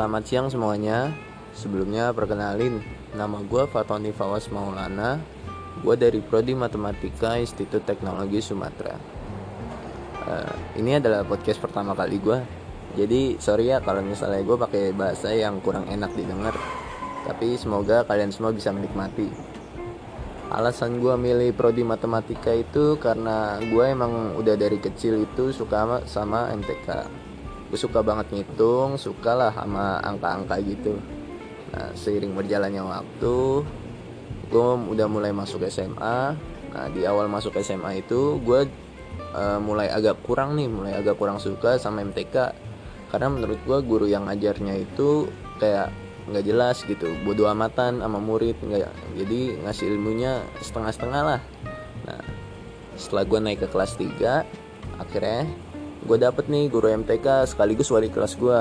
Selamat siang semuanya. Sebelumnya perkenalin, nama gue Fatoni Fawas Maulana. Gue dari Prodi Matematika Institut Teknologi Sumatera. Eh, ini adalah podcast pertama kali gue. Jadi sorry ya kalau misalnya gue pakai bahasa yang kurang enak didengar. Tapi semoga kalian semua bisa menikmati. Alasan gue milih prodi matematika itu karena gue emang udah dari kecil itu suka sama, sama MTK. Gue suka banget ngitung, suka lah sama angka-angka gitu. Nah, seiring berjalannya waktu, gue udah mulai masuk SMA. Nah, di awal masuk SMA itu gue uh, mulai agak kurang nih, mulai agak kurang suka sama MTK. Karena menurut gue guru yang ngajarnya itu kayak nggak jelas gitu bodoh amatan sama murid nggak jadi ngasih ilmunya setengah-setengah lah nah setelah gue naik ke kelas 3 akhirnya gue dapet nih guru MTK sekaligus wali kelas gue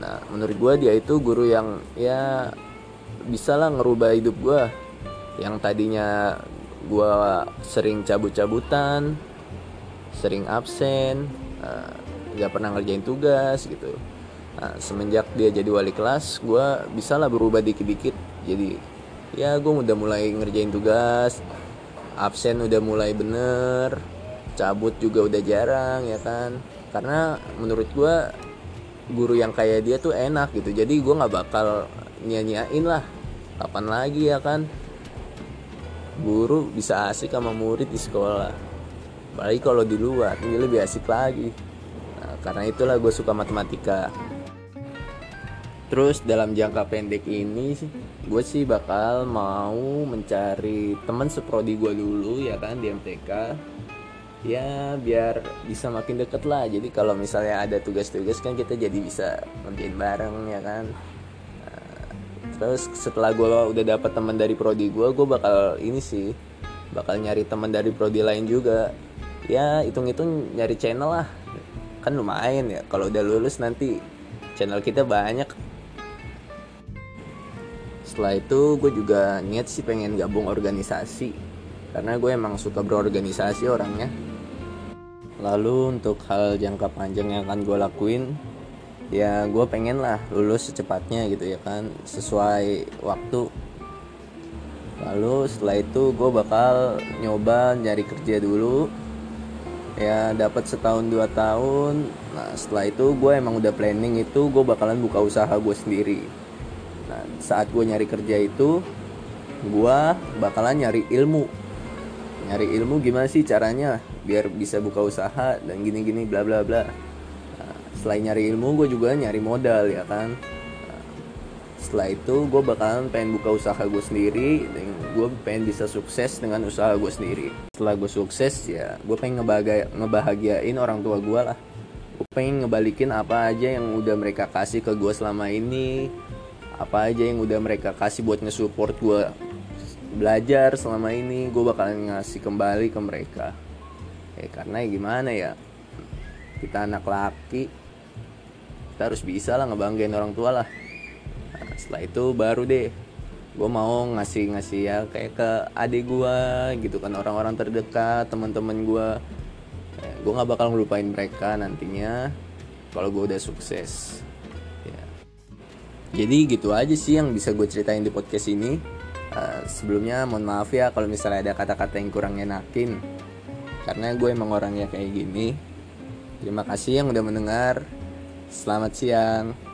nah menurut gue dia itu guru yang ya bisa lah ngerubah hidup gue yang tadinya gue sering cabut-cabutan sering absen nggak uh, pernah ngerjain tugas gitu. Nah, semenjak dia jadi wali kelas, gue bisa lah berubah dikit-dikit. Jadi ya gue udah mulai ngerjain tugas, absen udah mulai bener, cabut juga udah jarang ya kan. Karena menurut gue guru yang kayak dia tuh enak gitu. Jadi gue nggak bakal nyanyiin lah. Kapan lagi ya kan? Guru bisa asik sama murid di sekolah. Apalagi kalau di luar, ini lebih asik lagi. Nah, karena itulah gue suka matematika. Terus dalam jangka pendek ini gue sih bakal mau mencari teman seprodi gue dulu ya kan di MTK ya biar bisa makin deket lah. Jadi kalau misalnya ada tugas-tugas kan kita jadi bisa ngerjain bareng ya kan? Nah, terus setelah gue udah dapet teman dari prodi gue gue bakal ini sih bakal nyari teman dari prodi lain juga. Ya hitung-hitung nyari channel lah. Kan lumayan ya. Kalau udah lulus nanti channel kita banyak. Setelah itu gue juga niat sih pengen gabung organisasi. Karena gue emang suka berorganisasi orangnya lalu untuk hal jangka panjang yang akan gue lakuin ya gue pengen lah lulus secepatnya gitu ya kan sesuai waktu. Lalu setelah itu gue bakal nyoba nyari kerja dulu. Ya dapat setahun dua tahun. Nah setelah itu gue emang udah planning itu gue bakalan buka usaha gue sendiri. Nah, saat gue nyari kerja itu, gue bakalan nyari ilmu. Nyari ilmu gimana sih caranya biar bisa buka usaha dan gini-gini bla bla bla. Nah, selain nyari ilmu, gue juga nyari modal ya kan. Nah, setelah itu gue bakalan pengen buka usaha gue sendiri dan gue pengen bisa sukses dengan usaha gue sendiri. Setelah gue sukses ya, gue pengen ngebahagia, ngebahagiain orang tua gue lah. Gue pengen ngebalikin apa aja yang udah mereka kasih ke gue selama ini apa aja yang udah mereka kasih buat nge-support gue belajar selama ini gue bakalan ngasih kembali ke mereka ya karena ya gimana ya? Kita anak laki kita harus bisa lah ngebanggain orang tua lah. Nah, setelah itu baru deh gue mau ngasih ngasih ya kayak ke adik gue gitu kan orang-orang terdekat teman-teman gue ya, gue nggak bakal ngelupain mereka nantinya kalau gue udah sukses. Jadi gitu aja sih yang bisa gue ceritain di podcast ini. Uh, sebelumnya mohon maaf ya kalau misalnya ada kata-kata yang kurang enakin karena gue emang orangnya kayak gini. Terima kasih yang udah mendengar. Selamat siang